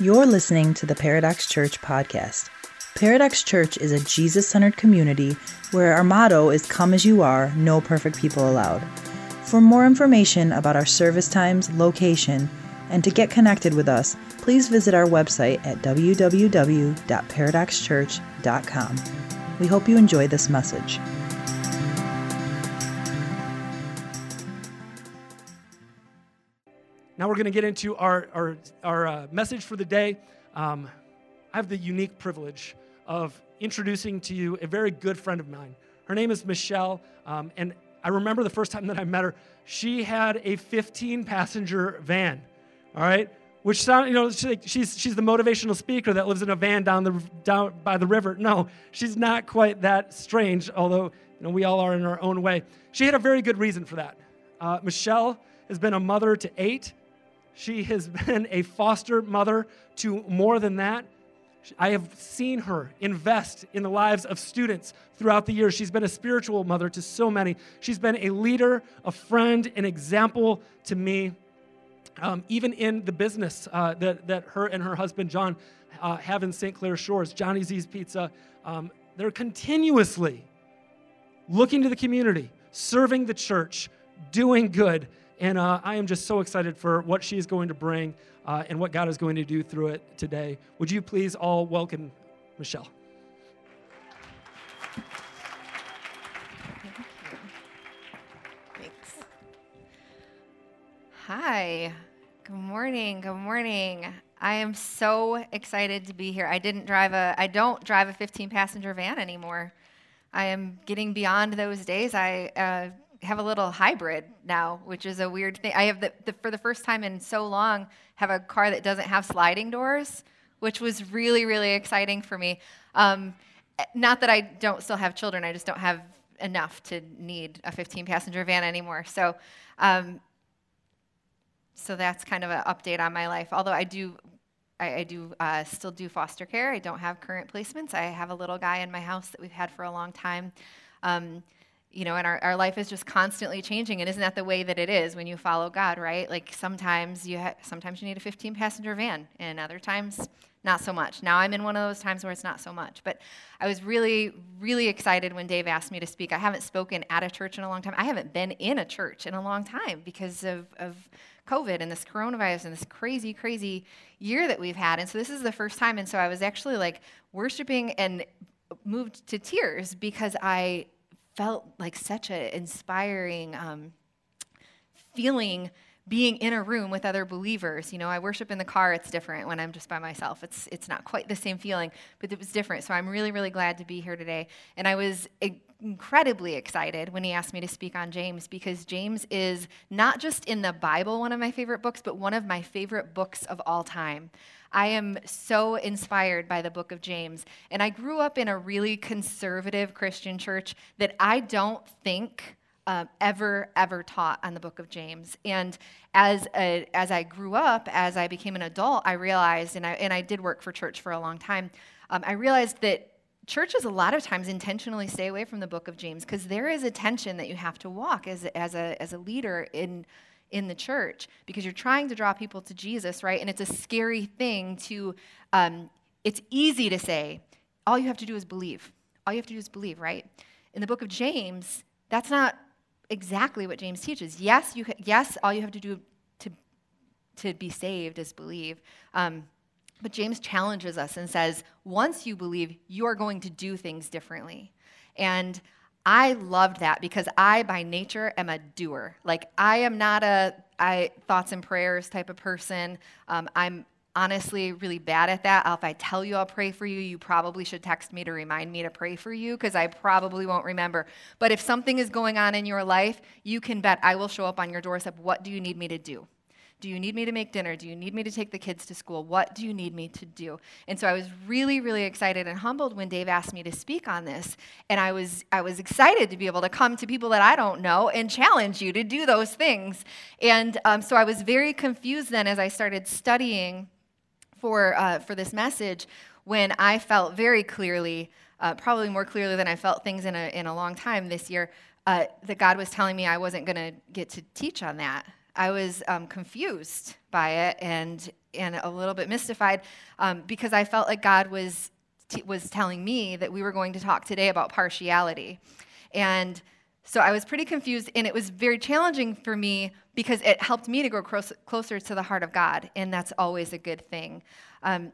You're listening to the Paradox Church podcast. Paradox Church is a Jesus centered community where our motto is Come as you are, no perfect people allowed. For more information about our service times, location, and to get connected with us, please visit our website at www.paradoxchurch.com. We hope you enjoy this message. Now we're going to get into our, our, our uh, message for the day. Um, I have the unique privilege of introducing to you a very good friend of mine. Her name is Michelle, um, and I remember the first time that I met her, she had a 15 passenger van, all right? Which sound, you know, she's, she's the motivational speaker that lives in a van down, the, down by the river. No, she's not quite that strange, although, you know, we all are in our own way. She had a very good reason for that. Uh, Michelle has been a mother to eight. She has been a foster mother to more than that. I have seen her invest in the lives of students throughout the years. She's been a spiritual mother to so many. She's been a leader, a friend, an example to me, um, even in the business uh, that, that her and her husband John uh, have in St. Clair Shores, Johnny Z's Pizza. Um, they're continuously looking to the community, serving the church, doing good, and uh, I am just so excited for what she is going to bring uh, and what God is going to do through it today. Would you please all welcome Michelle? Thanks. Hi. Good morning. Good morning. I am so excited to be here. I didn't drive a I don't drive a 15 passenger van anymore. I am getting beyond those days. I uh, have a little hybrid now, which is a weird thing. I have the, the, for the first time in so long have a car that doesn't have sliding doors, which was really really exciting for me. Um, not that I don't still have children, I just don't have enough to need a 15 passenger van anymore. So, um, so that's kind of an update on my life. Although I do. I, I do uh, still do foster care. I don't have current placements. I have a little guy in my house that we've had for a long time. Um, you know, and our, our life is just constantly changing. And isn't that the way that it is when you follow God, right? Like sometimes you ha- sometimes you need a 15 passenger van, and other times not so much. Now I'm in one of those times where it's not so much. But I was really, really excited when Dave asked me to speak. I haven't spoken at a church in a long time. I haven't been in a church in a long time because of, of COVID and this coronavirus and this crazy, crazy year that we've had. And so this is the first time. And so I was actually like worshiping and moved to tears because I felt like such an inspiring um, feeling being in a room with other believers. You know, I worship in the car, it's different when I'm just by myself. It's it's not quite the same feeling, but it was different. So I'm really really glad to be here today. And I was incredibly excited when he asked me to speak on James because James is not just in the Bible one of my favorite books, but one of my favorite books of all time. I am so inspired by the book of James. And I grew up in a really conservative Christian church that I don't think uh, ever, ever taught on the book of James. And as, a, as I grew up, as I became an adult, I realized, and I, and I did work for church for a long time, um, I realized that churches a lot of times intentionally stay away from the book of James because there is a tension that you have to walk as, as, a, as a leader in in the church because you're trying to draw people to Jesus, right? And it's a scary thing to, um, it's easy to say, all you have to do is believe. All you have to do is believe, right? In the book of James, that's not exactly what James teaches. Yes, you, yes, all you have to do to, to be saved is believe. Um, but James challenges us and says, once you believe, you are going to do things differently. And I loved that because I, by nature, am a doer. Like, I am not a I thoughts and prayers type of person. Um, I'm honestly really bad at that. If I tell you I'll pray for you, you probably should text me to remind me to pray for you because I probably won't remember. But if something is going on in your life, you can bet I will show up on your doorstep. What do you need me to do? Do you need me to make dinner? Do you need me to take the kids to school? What do you need me to do? And so I was really, really excited and humbled when Dave asked me to speak on this. And I was, I was excited to be able to come to people that I don't know and challenge you to do those things. And um, so I was very confused then as I started studying for, uh, for this message when I felt very clearly, uh, probably more clearly than I felt things in a, in a long time this year, uh, that God was telling me I wasn't going to get to teach on that. I was um, confused by it, and and a little bit mystified um, because I felt like God was, t- was telling me that we were going to talk today about partiality. And so I was pretty confused, and it was very challenging for me because it helped me to grow close, closer to the heart of God, and that's always a good thing. Um,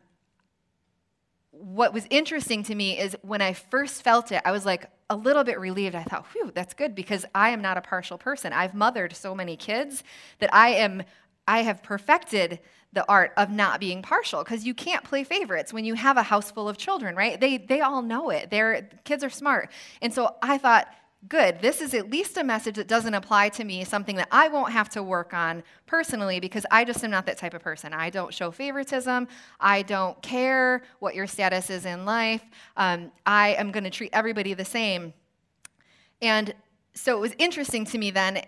what was interesting to me is when I first felt it, I was like a little bit relieved. I thought, whew, that's good because I am not a partial person. I've mothered so many kids that I am, I have perfected the art of not being partial because you can't play favorites when you have a house full of children, right? They, they all know it. Their kids are smart. And so I thought, good. This is at least a message that doesn't apply to me, something that I won't have to work on personally because I just am not that type of person. I don't show favoritism. I don't care what your status is in life. Um, I am going to treat everybody the same. And so it was interesting to me then,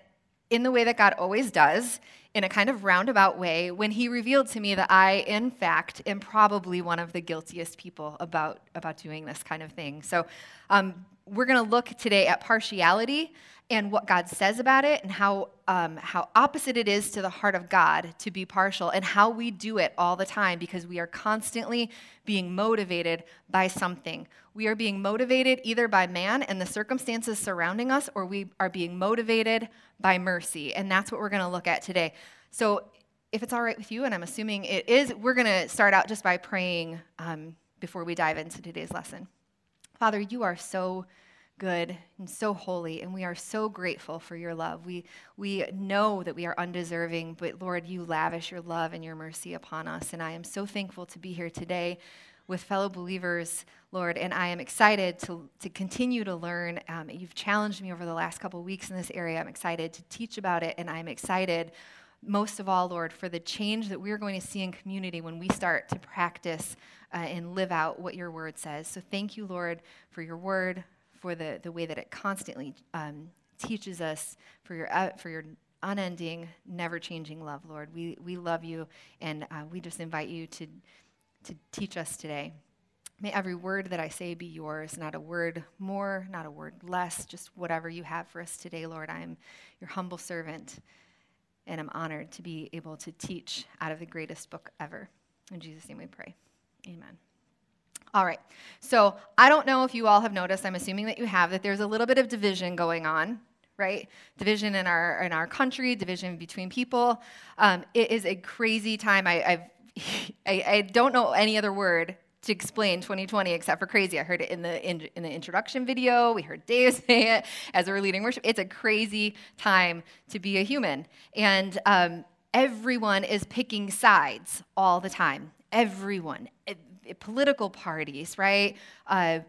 in the way that God always does, in a kind of roundabout way, when He revealed to me that I, in fact, am probably one of the guiltiest people about, about doing this kind of thing. So, um, we're going to look today at partiality and what God says about it and how, um, how opposite it is to the heart of God to be partial and how we do it all the time because we are constantly being motivated by something. We are being motivated either by man and the circumstances surrounding us or we are being motivated by mercy. And that's what we're going to look at today. So, if it's all right with you, and I'm assuming it is, we're going to start out just by praying um, before we dive into today's lesson. Father, you are so good and so holy, and we are so grateful for your love. We, we know that we are undeserving, but Lord, you lavish your love and your mercy upon us. And I am so thankful to be here today with fellow believers, Lord, and I am excited to, to continue to learn. Um, you've challenged me over the last couple weeks in this area. I'm excited to teach about it, and I'm excited most of all, Lord, for the change that we're going to see in community when we start to practice uh, and live out what your word says. So thank you, Lord, for your word, for the, the way that it constantly um, teaches us, for your, uh, for your unending, never changing love, Lord. We, we love you, and uh, we just invite you to, to teach us today. May every word that I say be yours, not a word more, not a word less, just whatever you have for us today, Lord. I am your humble servant, and I'm honored to be able to teach out of the greatest book ever. In Jesus' name we pray. Amen. All right. So I don't know if you all have noticed, I'm assuming that you have, that there's a little bit of division going on, right? Division in our in our country, division between people. Um, it is a crazy time. I, I, I don't know any other word to explain 2020 except for crazy. I heard it in the in, in, the introduction video. We heard Dave say it as we were leading worship. It's a crazy time to be a human, and um, everyone is picking sides all the time everyone, eh, eh, political parties, right? Uh,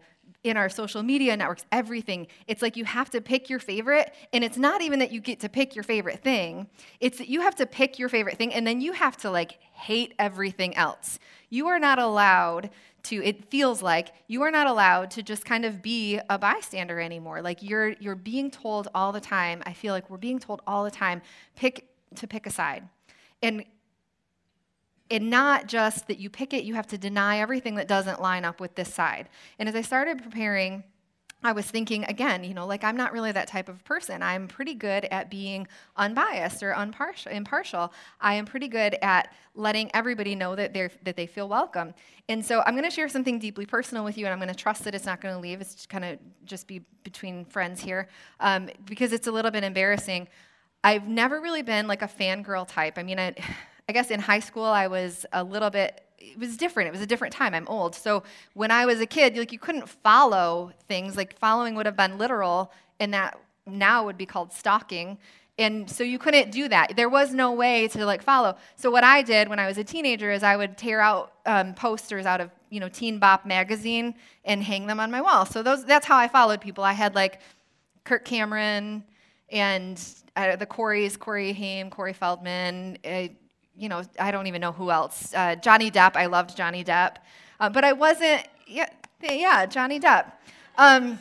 in our social media networks, everything. It's like you have to pick your favorite, and it's not even that you get to pick your favorite thing. It's that you have to pick your favorite thing, and then you have to like hate everything else. You are not allowed to. It feels like you are not allowed to just kind of be a bystander anymore. Like you're you're being told all the time. I feel like we're being told all the time, pick to pick a side, and and not just that you pick it, you have to deny everything that doesn't line up with this side. And as I started preparing, I was thinking again, you know, like I'm not really that type of person. I'm pretty good at being unbiased or impartial. impartial. I am pretty good at letting everybody know that they that they feel welcome. And so I'm going to share something deeply personal with you, and I'm going to trust that it's not going to leave. It's kind of just be between friends here, um, because it's a little bit embarrassing. I've never really been like a fangirl type. I mean, I, I guess in high school I was a little bit it was different. It was a different time. I'm old. So when I was a kid, like you couldn't follow things. Like following would have been literal, and that now would be called stalking. And so you couldn't do that. There was no way to like follow. So what I did when I was a teenager is I would tear out um, posters out of you know Teen Bop magazine and hang them on my wall. So those that's how I followed people. I had like Kirk Cameron and uh, the Coreys, Corey Haim, Corey Feldman. Uh, you know, I don't even know who else. Uh, Johnny Depp, I loved Johnny Depp. Uh, but I wasn't, yeah, yeah Johnny Depp. Um,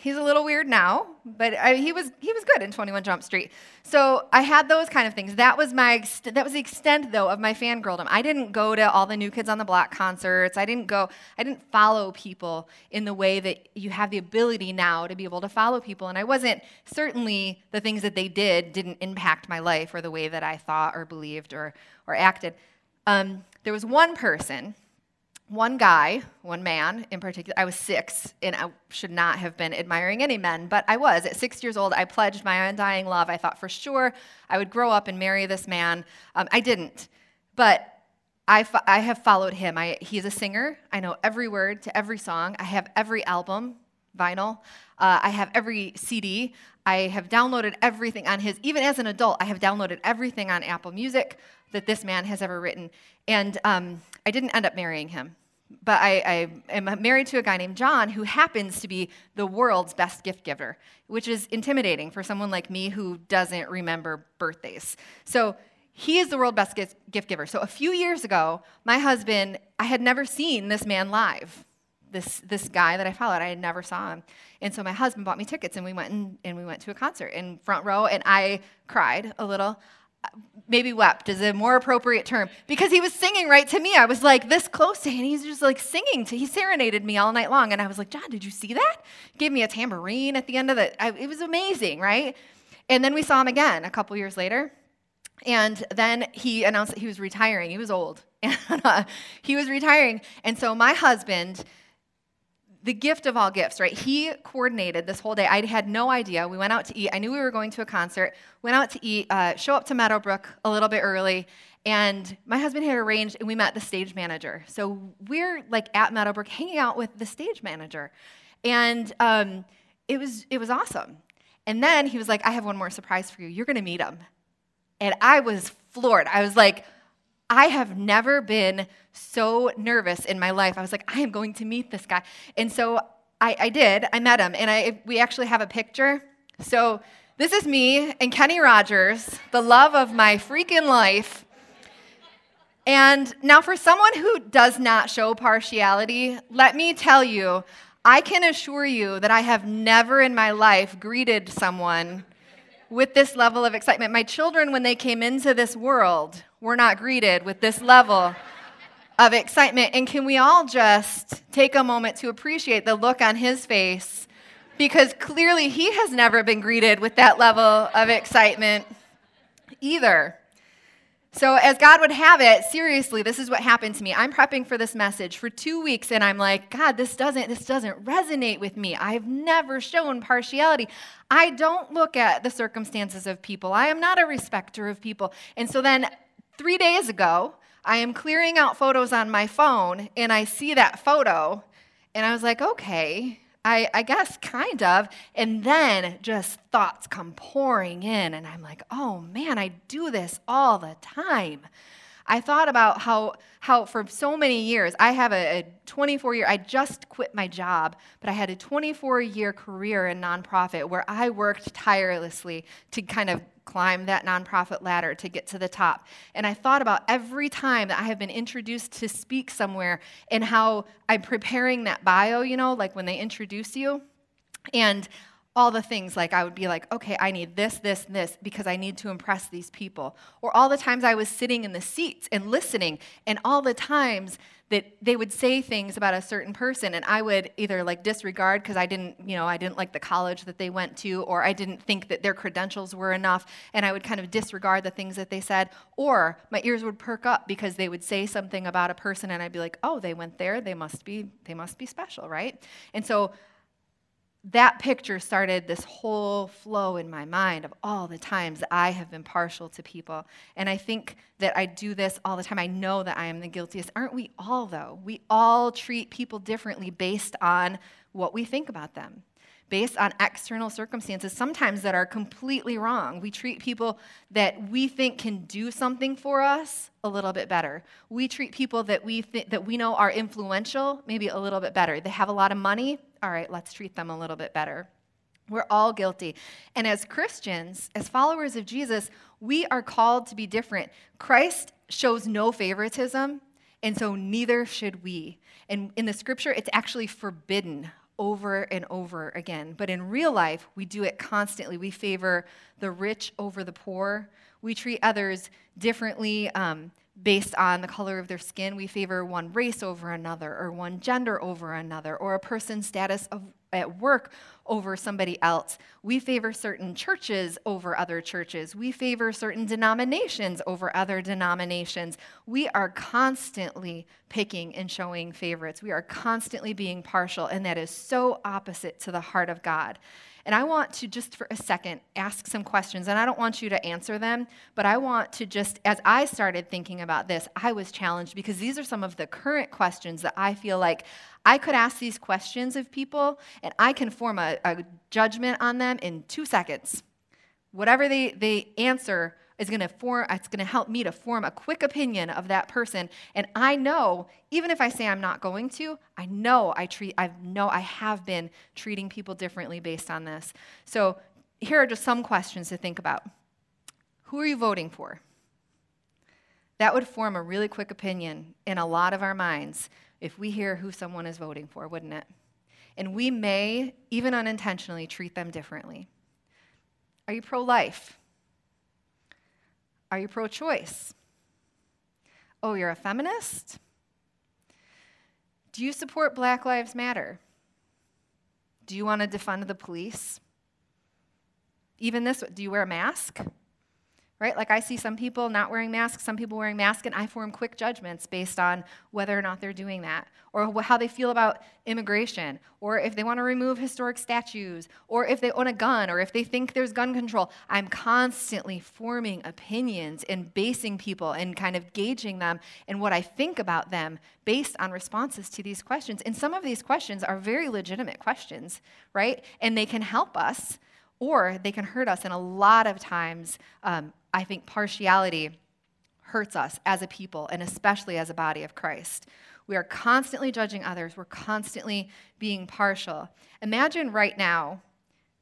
he's a little weird now, but I, he was he was good in 21 Jump Street. So I had those kind of things. That was my that was the extent though of my fangirldom. I didn't go to all the New Kids on the Block concerts. I didn't go. I didn't follow people in the way that you have the ability now to be able to follow people. And I wasn't certainly the things that they did didn't impact my life or the way that I thought or believed or or acted. um, there was one person, one guy, one man in particular. I was six, and I should not have been admiring any men, but I was. At six years old, I pledged my undying love. I thought for sure I would grow up and marry this man. Um, I didn't, but I, fo- I have followed him. I, he's a singer. I know every word to every song. I have every album, vinyl. Uh, I have every CD. I have downloaded everything on his, even as an adult, I have downloaded everything on Apple Music that this man has ever written. And um, I didn't end up marrying him. But I, I, am married to a guy named John who happens to be the world's best gift giver, which is intimidating for someone like me who doesn't remember birthdays. So he is the world's best gift giver. So a few years ago, my husband, I had never seen this man live this this guy that I followed. I had never saw him, and so my husband bought me tickets, and we went and, and we went to a concert in front row, and I cried a little. Maybe wept is a more appropriate term because he was singing right to me. I was like this close to him. He's just like singing to. He serenaded me all night long, and I was like, John, did you see that? Gave me a tambourine at the end of it. It was amazing, right? And then we saw him again a couple years later, and then he announced that he was retiring. He was old, and uh, he was retiring. And so my husband the gift of all gifts, right? He coordinated this whole day. I had no idea. We went out to eat. I knew we were going to a concert. Went out to eat, uh, show up to Meadowbrook a little bit early, and my husband had arranged, and we met the stage manager. So we're like at Meadowbrook hanging out with the stage manager, and um, it was it was awesome. And then he was like, "I have one more surprise for you. You're going to meet him," and I was floored. I was like I have never been so nervous in my life. I was like, I am going to meet this guy. And so I, I did. I met him, and I, we actually have a picture. So this is me and Kenny Rogers, the love of my freaking life. And now, for someone who does not show partiality, let me tell you, I can assure you that I have never in my life greeted someone with this level of excitement. My children, when they came into this world, were not greeted with this level of excitement. And can we all just take a moment to appreciate the look on his face? Because clearly he has never been greeted with that level of excitement either. So, as God would have it, seriously, this is what happened to me. I'm prepping for this message for two weeks, and I'm like, God, this doesn't, this doesn't resonate with me. I've never shown partiality. I don't look at the circumstances of people. I am not a respecter of people. And so then, three days ago, I am clearing out photos on my phone, and I see that photo, and I was like, okay, I, I, guess kind of. And then just thoughts come pouring in, and I'm like, oh man, I do this all the time. I thought about how, how for so many years, I have a, a 24 year, I just quit my job, but I had a 24 year career in nonprofit where I worked tirelessly to kind of climb that nonprofit ladder to get to the top. And I thought about every time that I have been introduced to speak somewhere and how I'm preparing that bio, you know, like when they introduce you. And all the things like I would be like, okay, I need this, this, this because I need to impress these people. Or all the times I was sitting in the seats and listening, and all the times that they would say things about a certain person and I would either like disregard because I didn't, you know, I didn't like the college that they went to or I didn't think that their credentials were enough and I would kind of disregard the things that they said or my ears would perk up because they would say something about a person and I'd be like, "Oh, they went there. They must be they must be special, right?" And so that picture started this whole flow in my mind of all the times I have been partial to people. And I think that I do this all the time. I know that I am the guiltiest. Aren't we all, though? We all treat people differently based on what we think about them based on external circumstances, sometimes that are completely wrong. We treat people that we think can do something for us a little bit better. We treat people that we th- that we know are influential maybe a little bit better. They have a lot of money. All right, let's treat them a little bit better. We're all guilty. And as Christians, as followers of Jesus, we are called to be different. Christ shows no favoritism, and so neither should we. And in the scripture, it's actually forbidden over and over again. But in real life, we do it constantly. We favor the rich over the poor. We treat others differently um, based on the color of their skin. We favor one race over another, or one gender over another, or a person's status of at work over somebody else. We favor certain churches over other churches. We favor certain denominations over other denominations. We are constantly picking and showing favorites. We are constantly being partial, and that is so opposite to the heart of God. And I want to just for a second ask some questions. And I don't want you to answer them, but I want to just, as I started thinking about this, I was challenged because these are some of the current questions that I feel like I could ask these questions of people and I can form a, a judgment on them in two seconds. Whatever they, they answer, is going to form it's going to help me to form a quick opinion of that person. And i know even if i say i'm not going to i know i treat i know i have been treating people differently based on this. So here are just some questions to think about. Who are you voting for? That would form a really quick opinion in a lot of our minds if we hear who someone is voting for wouldn't it? And we may even unintentionally treat them differently. Are you pro-life are you pro choice? Oh, you're a feminist? Do you support Black Lives Matter? Do you want to defund the police? Even this, do you wear a mask? Right? Like I see some people not wearing masks, some people wearing masks, and I form quick judgments based on whether or not they're doing that, or how they feel about immigration, or if they want to remove historic statues, or if they own a gun, or if they think there's gun control. I'm constantly forming opinions and basing people and kind of gauging them and what I think about them based on responses to these questions. And some of these questions are very legitimate questions, right? And they can help us or they can hurt us. And a lot of times, um, I think partiality hurts us as a people and especially as a body of Christ. We are constantly judging others, we're constantly being partial. Imagine right now,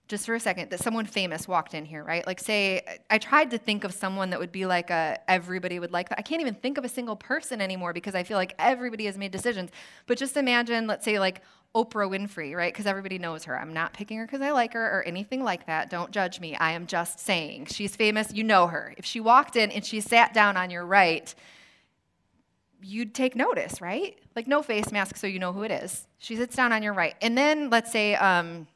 just for a second, that someone famous walked in here, right? Like, say, I tried to think of someone that would be like a everybody would like that. I can't even think of a single person anymore because I feel like everybody has made decisions. But just imagine, let's say, like Oprah Winfrey, right? Because everybody knows her. I'm not picking her because I like her or anything like that. Don't judge me. I am just saying. She's famous. You know her. If she walked in and she sat down on your right, you'd take notice, right? Like, no face mask, so you know who it is. She sits down on your right. And then, let's say, um,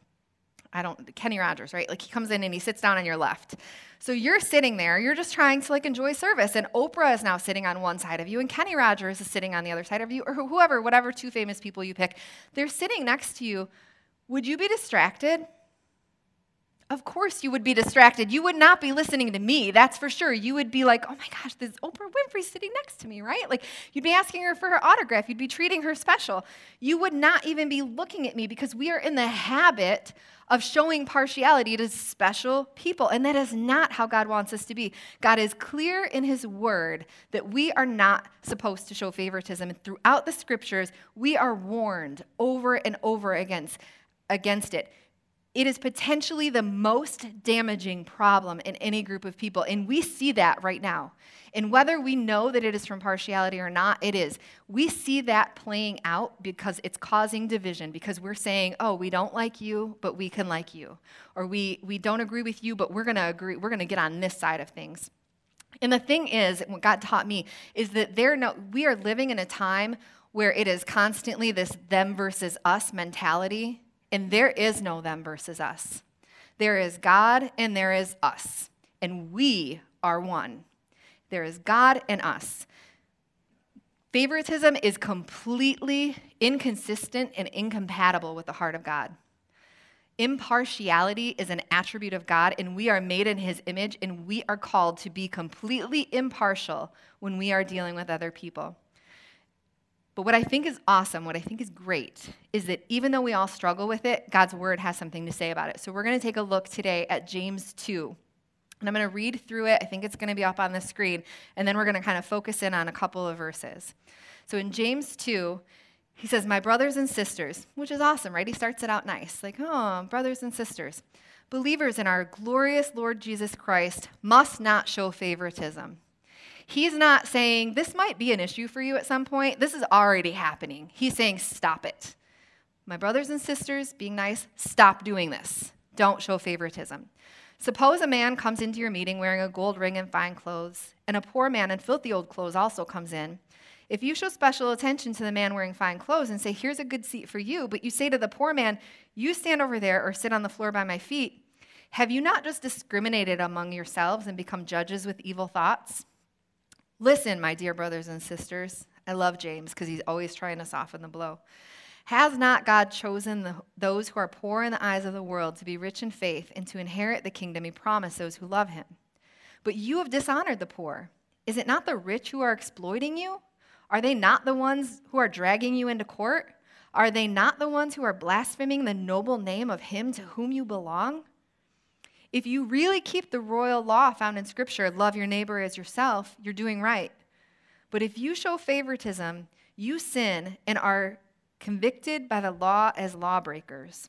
I don't, Kenny Rogers, right? Like, he comes in and he sits down on your left. So you're sitting there, you're just trying to like enjoy service, and Oprah is now sitting on one side of you, and Kenny Rogers is sitting on the other side of you, or whoever, whatever two famous people you pick, they're sitting next to you. Would you be distracted? Of course, you would be distracted. You would not be listening to me, that's for sure. You would be like, oh my gosh, this Oprah Winfrey sitting next to me, right? Like, you'd be asking her for her autograph, you'd be treating her special. You would not even be looking at me because we are in the habit of showing partiality to special people. And that is not how God wants us to be. God is clear in His word that we are not supposed to show favoritism. And throughout the scriptures, we are warned over and over against, against it. It is potentially the most damaging problem in any group of people. And we see that right now. And whether we know that it is from partiality or not, it is. We see that playing out because it's causing division, because we're saying, oh, we don't like you, but we can like you. Or we, we don't agree with you, but we're going to agree, we're going to get on this side of things. And the thing is, what God taught me is that there no, we are living in a time where it is constantly this them versus us mentality, and there is no them versus us. There is God and there is us, and we are one. There is God and us. Favoritism is completely inconsistent and incompatible with the heart of God. Impartiality is an attribute of God, and we are made in His image, and we are called to be completely impartial when we are dealing with other people. But what I think is awesome, what I think is great, is that even though we all struggle with it, God's word has something to say about it. So we're going to take a look today at James 2. And I'm going to read through it. I think it's going to be up on the screen. And then we're going to kind of focus in on a couple of verses. So in James 2, he says, My brothers and sisters, which is awesome, right? He starts it out nice. Like, oh, brothers and sisters. Believers in our glorious Lord Jesus Christ must not show favoritism. He's not saying, This might be an issue for you at some point. This is already happening. He's saying, Stop it. My brothers and sisters, being nice, stop doing this. Don't show favoritism. Suppose a man comes into your meeting wearing a gold ring and fine clothes, and a poor man in filthy old clothes also comes in. If you show special attention to the man wearing fine clothes and say, Here's a good seat for you, but you say to the poor man, You stand over there or sit on the floor by my feet, have you not just discriminated among yourselves and become judges with evil thoughts? Listen, my dear brothers and sisters. I love James because he's always trying to soften the blow. Has not God chosen the, those who are poor in the eyes of the world to be rich in faith and to inherit the kingdom he promised those who love him? But you have dishonored the poor. Is it not the rich who are exploiting you? Are they not the ones who are dragging you into court? Are they not the ones who are blaspheming the noble name of him to whom you belong? If you really keep the royal law found in Scripture, love your neighbor as yourself, you're doing right. But if you show favoritism, you sin and are convicted by the law as lawbreakers.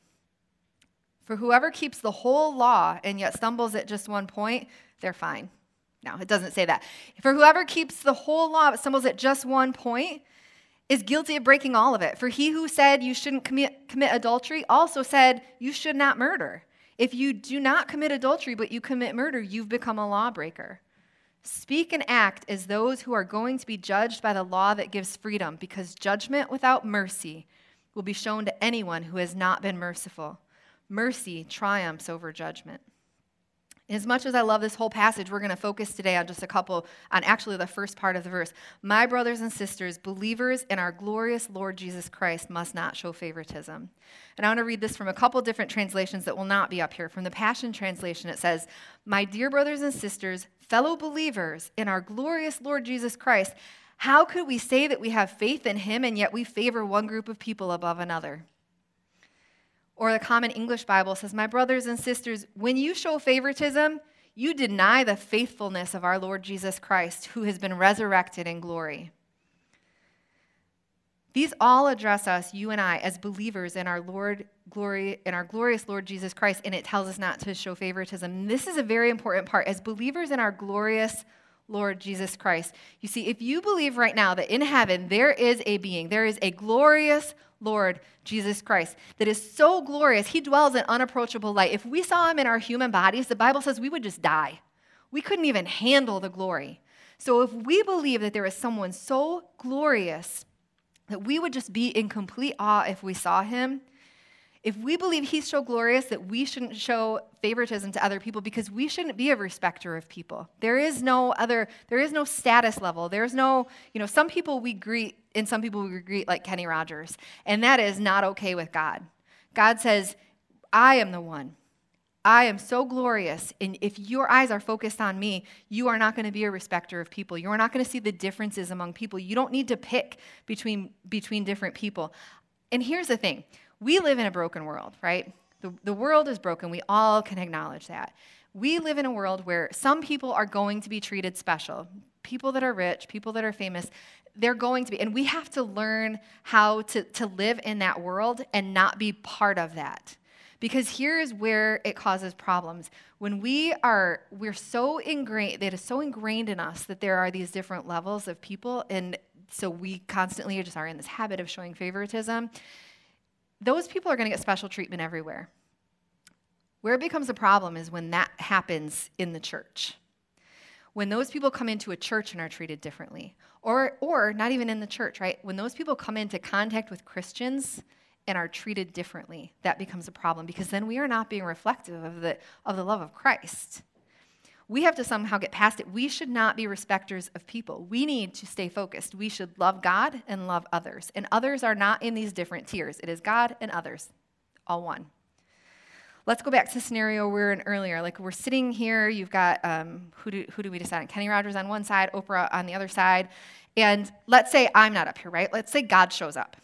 For whoever keeps the whole law and yet stumbles at just one point, they're fine. No, it doesn't say that. For whoever keeps the whole law but stumbles at just one point is guilty of breaking all of it. For he who said you shouldn't commit, commit adultery also said you should not murder. If you do not commit adultery but you commit murder, you've become a lawbreaker. Speak and act as those who are going to be judged by the law that gives freedom, because judgment without mercy will be shown to anyone who has not been merciful. Mercy triumphs over judgment. As much as I love this whole passage, we're going to focus today on just a couple, on actually the first part of the verse. My brothers and sisters, believers in our glorious Lord Jesus Christ must not show favoritism. And I want to read this from a couple different translations that will not be up here. From the Passion Translation, it says, My dear brothers and sisters, fellow believers in our glorious Lord Jesus Christ, how could we say that we have faith in him and yet we favor one group of people above another? Or the Common English Bible says, My brothers and sisters, when you show favoritism, you deny the faithfulness of our Lord Jesus Christ, who has been resurrected in glory. These all address us, you and I, as believers in our Lord glory in our glorious Lord Jesus Christ, and it tells us not to show favoritism. This is a very important part. As believers in our glorious Lord Jesus Christ. You see, if you believe right now that in heaven there is a being, there is a glorious Lord Jesus Christ that is so glorious, he dwells in unapproachable light. If we saw him in our human bodies, the Bible says we would just die. We couldn't even handle the glory. So if we believe that there is someone so glorious that we would just be in complete awe if we saw him, if we believe he's so glorious that we shouldn't show favoritism to other people because we shouldn't be a respecter of people. There is no other, there is no status level. There's no, you know, some people we greet and some people we greet like Kenny Rogers. And that is not okay with God. God says, I am the one. I am so glorious. And if your eyes are focused on me, you are not going to be a respecter of people. You are not going to see the differences among people. You don't need to pick between, between different people. And here's the thing we live in a broken world, right? The, the world is broken. We all can acknowledge that. We live in a world where some people are going to be treated special. People that are rich, people that are famous, they're going to be. And we have to learn how to, to live in that world and not be part of that. Because here is where it causes problems. When we are, we're so ingrained, it is so ingrained in us that there are these different levels of people. And so we constantly just are in this habit of showing favoritism those people are going to get special treatment everywhere. Where it becomes a problem is when that happens in the church. When those people come into a church and are treated differently, or, or not even in the church, right? When those people come into contact with Christians and are treated differently, that becomes a problem because then we are not being reflective of the, of the love of Christ. We have to somehow get past it. We should not be respecters of people. We need to stay focused. We should love God and love others. And others are not in these different tiers. It is God and others, all one. Let's go back to the scenario we were in earlier. Like we're sitting here, you've got um, who, do, who do we decide? On? Kenny Rogers on one side, Oprah on the other side. And let's say I'm not up here, right? Let's say God shows up.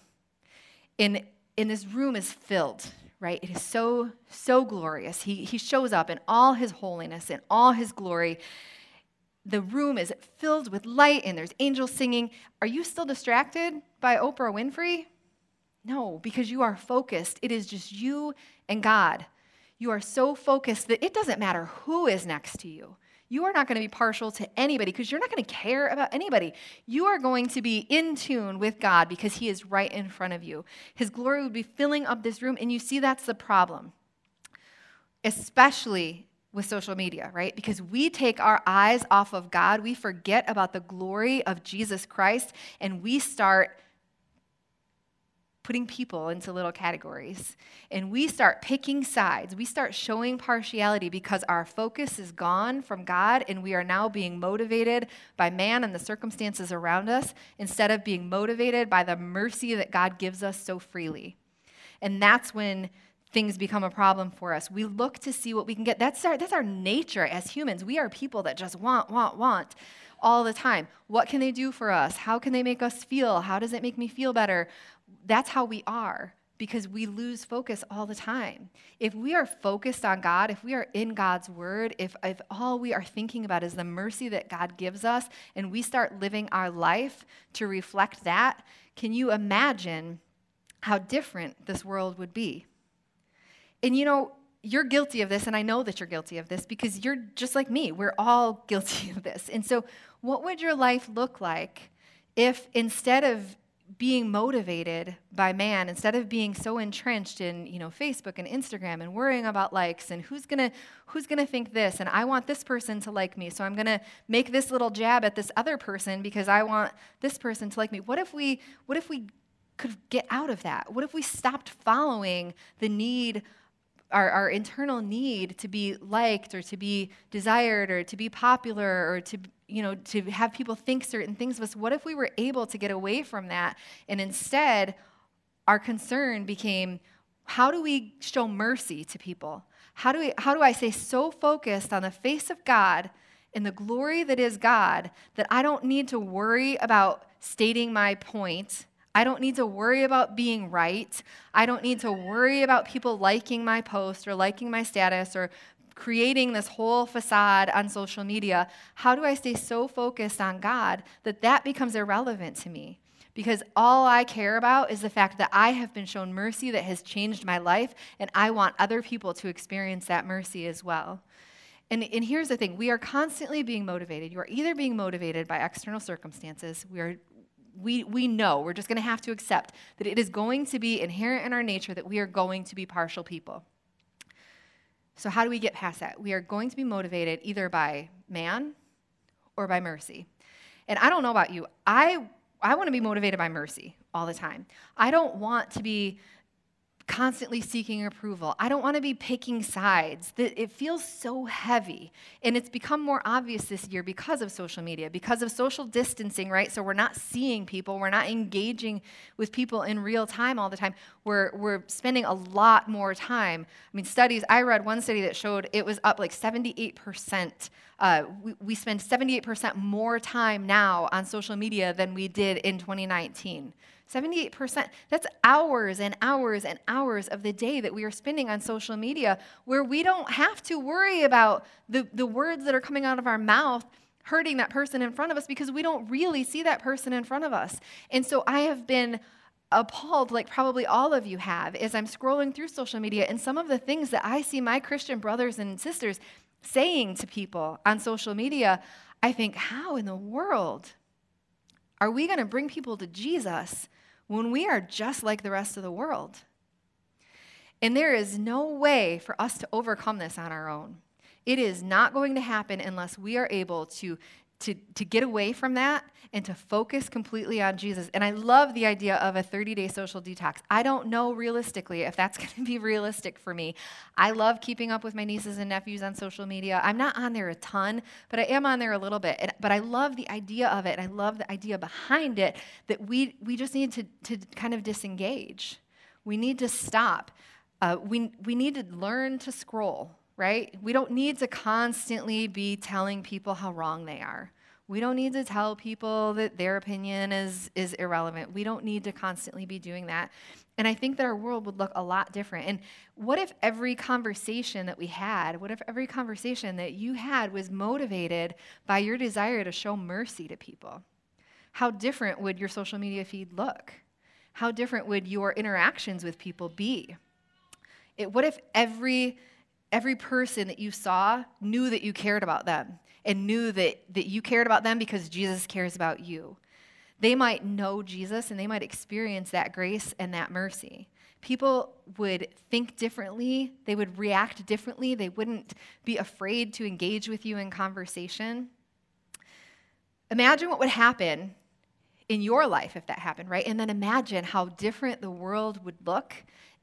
In, in this room is filled right? It is so, so glorious. He, he shows up in all his holiness and all his glory. The room is filled with light and there's angels singing. Are you still distracted by Oprah Winfrey? No, because you are focused. It is just you and God. You are so focused that it doesn't matter who is next to you you are not going to be partial to anybody because you're not going to care about anybody. You are going to be in tune with God because He is right in front of you. His glory would be filling up this room, and you see that's the problem. Especially with social media, right? Because we take our eyes off of God, we forget about the glory of Jesus Christ, and we start putting people into little categories. And we start picking sides. We start showing partiality because our focus is gone from God and we are now being motivated by man and the circumstances around us instead of being motivated by the mercy that God gives us so freely. And that's when things become a problem for us. We look to see what we can get. That's our, that's our nature as humans. We are people that just want, want, want all the time. What can they do for us? How can they make us feel? How does it make me feel better? That's how we are because we lose focus all the time. If we are focused on God, if we are in God's word, if, if all we are thinking about is the mercy that God gives us, and we start living our life to reflect that, can you imagine how different this world would be? And you know, you're guilty of this, and I know that you're guilty of this because you're just like me. We're all guilty of this. And so, what would your life look like if instead of being motivated by man instead of being so entrenched in you know facebook and instagram and worrying about likes and who's gonna who's gonna think this and i want this person to like me so i'm gonna make this little jab at this other person because i want this person to like me. What if we what if we could get out of that? What if we stopped following the need our, our internal need to be liked or to be desired or to be popular or to you know to have people think certain things of us what if we were able to get away from that? And instead our concern became how do we show mercy to people? How do we how do i stay so focused on the face of god and the glory that is god that i don't need to worry about stating my point I don't need to worry about being right. I don't need to worry about people liking my post or liking my status or creating this whole facade on social media. How do I stay so focused on God that that becomes irrelevant to me? Because all I care about is the fact that I have been shown mercy that has changed my life, and I want other people to experience that mercy as well. And, and here's the thing we are constantly being motivated. You are either being motivated by external circumstances, we are we, we know, we're just going to have to accept that it is going to be inherent in our nature that we are going to be partial people. So, how do we get past that? We are going to be motivated either by man or by mercy. And I don't know about you, I, I want to be motivated by mercy all the time. I don't want to be constantly seeking approval. I don't want to be picking sides. It feels so heavy. And it's become more obvious this year because of social media, because of social distancing, right? So we're not seeing people, we're not engaging with people in real time all the time. We're, we're spending a lot more time. I mean, studies, I read one study that showed it was up like 78%. Uh, we, we spend 78% more time now on social media than we did in 2019. 78%. That's hours and hours and hours of the day that we are spending on social media where we don't have to worry about the, the words that are coming out of our mouth hurting that person in front of us because we don't really see that person in front of us. And so I have been appalled, like probably all of you have, as I'm scrolling through social media and some of the things that I see my Christian brothers and sisters saying to people on social media. I think, how in the world are we going to bring people to Jesus when we are just like the rest of the world. And there is no way for us to overcome this on our own. It is not going to happen unless we are able to to, to get away from that and to focus completely on Jesus. And I love the idea of a 30 day social detox. I don't know realistically if that's going to be realistic for me. I love keeping up with my nieces and nephews on social media. I'm not on there a ton, but I am on there a little bit. And, but I love the idea of it. And I love the idea behind it that we, we just need to, to kind of disengage. We need to stop. Uh, we, we need to learn to scroll right? We don't need to constantly be telling people how wrong they are. We don't need to tell people that their opinion is, is irrelevant. We don't need to constantly be doing that. And I think that our world would look a lot different. And what if every conversation that we had, what if every conversation that you had was motivated by your desire to show mercy to people? How different would your social media feed look? How different would your interactions with people be? It, what if every every person that you saw knew that you cared about them and knew that, that you cared about them because Jesus cares about you. They might know Jesus and they might experience that grace and that mercy People would think differently, they would react differently, they wouldn't be afraid to engage with you in conversation. Imagine what would happen in your life if that happened, right? And then imagine how different the world would look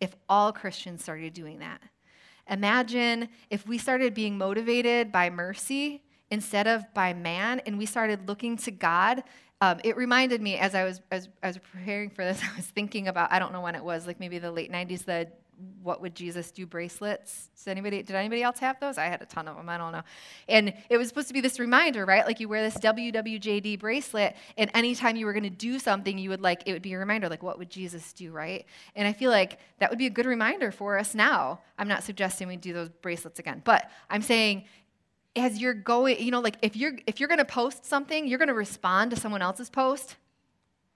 if all Christians started doing that. Imagine if we started being motivated by mercy instead of by man and we started looking to God. Um, it reminded me as I was as, as preparing for this, I was thinking about I don't know when it was, like maybe the late '90s, the what would Jesus do bracelets. Does anybody, did anybody else have those? I had a ton of them. I don't know. And it was supposed to be this reminder, right? Like you wear this WWJD bracelet, and anytime you were going to do something, you would like, it would be a reminder, like, what would Jesus do, right? And I feel like that would be a good reminder for us now. I'm not suggesting we do those bracelets again, but I'm saying, as you're going, you know, like if you're if you're going to post something, you're going to respond to someone else's post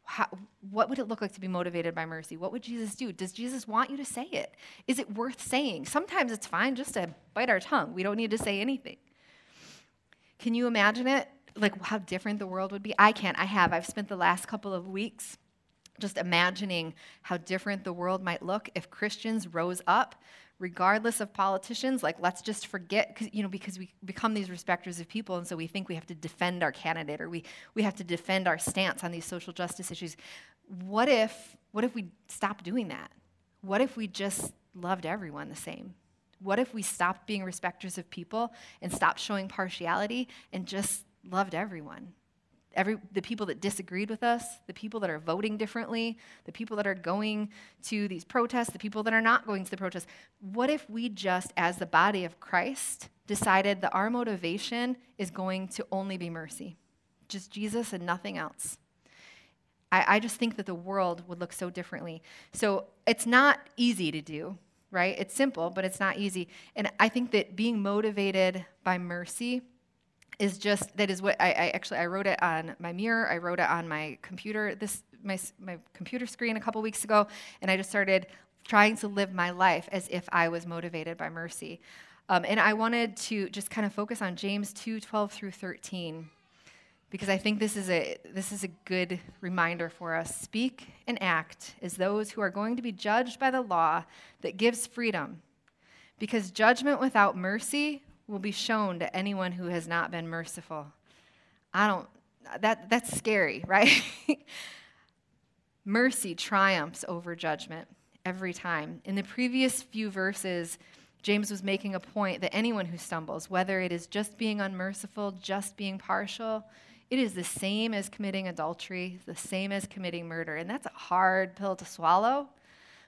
how, what would it look like to be motivated by mercy? What would Jesus do? Does Jesus want you to say it? Is it worth saying? Sometimes it's fine just to bite our tongue. We don't need to say anything. Can you imagine it? Like how different the world would be? I can't. I have. I've spent the last couple of weeks just imagining how different the world might look if Christians rose up regardless of politicians. Like let's just forget you know because we become these respecters of people and so we think we have to defend our candidate or we, we have to defend our stance on these social justice issues. What if what if we stopped doing that? What if we just loved everyone the same? What if we stopped being respecters of people and stopped showing partiality and just loved everyone every, the people that disagreed with us, the people that are voting differently, the people that are going to these protests, the people that are not going to the protests. What if we just, as the body of Christ, decided that our motivation is going to only be mercy? Just Jesus and nothing else. I, I just think that the world would look so differently. So it's not easy to do, right? It's simple, but it's not easy. And I think that being motivated by mercy is just that is what I, I, actually I wrote it on my mirror. I wrote it on my computer this my my computer screen a couple weeks ago, and I just started trying to live my life as if I was motivated by mercy. Um, and I wanted to just kind of focus on James 2 12 through 13 because I think this is a this is a good reminder for us. Speak and act as those who are going to be judged by the law that gives freedom. Because judgment without mercy will be shown to anyone who has not been merciful. I don't, that, that's scary, right? Mercy triumphs over judgment every time. In the previous few verses, James was making a point that anyone who stumbles, whether it is just being unmerciful, just being partial, it is the same as committing adultery, the same as committing murder. And that's a hard pill to swallow,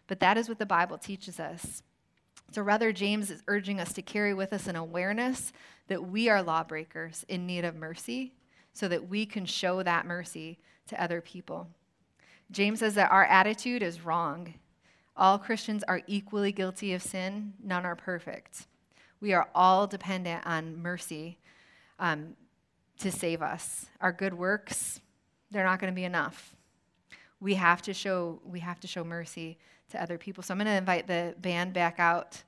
but that is what the Bible teaches us. So rather, James is urging us to carry with us an awareness that we are lawbreakers in need of mercy so that we can show that mercy to other people. James says that our attitude is wrong. All Christians are equally guilty of sin, none are perfect. We are all dependent on mercy um, to save us. Our good works, they're not going to be enough. We have to show we have to show mercy to other people. So I'm going to invite the band back out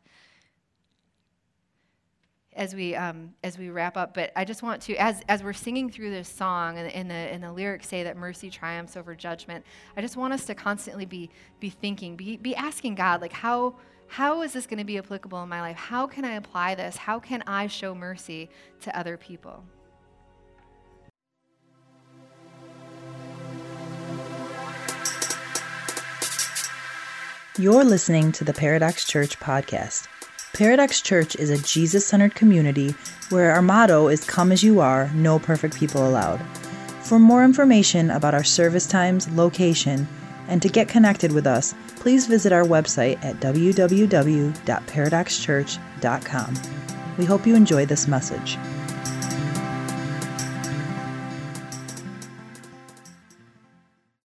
as we um, as we wrap up. But I just want to, as as we're singing through this song, and, and the and the lyrics say that mercy triumphs over judgment. I just want us to constantly be be thinking, be be asking God, like how how is this going to be applicable in my life? How can I apply this? How can I show mercy to other people? You're listening to the Paradox Church podcast. Paradox Church is a Jesus centered community where our motto is Come as you are, no perfect people allowed. For more information about our service times, location, and to get connected with us, please visit our website at www.paradoxchurch.com. We hope you enjoy this message.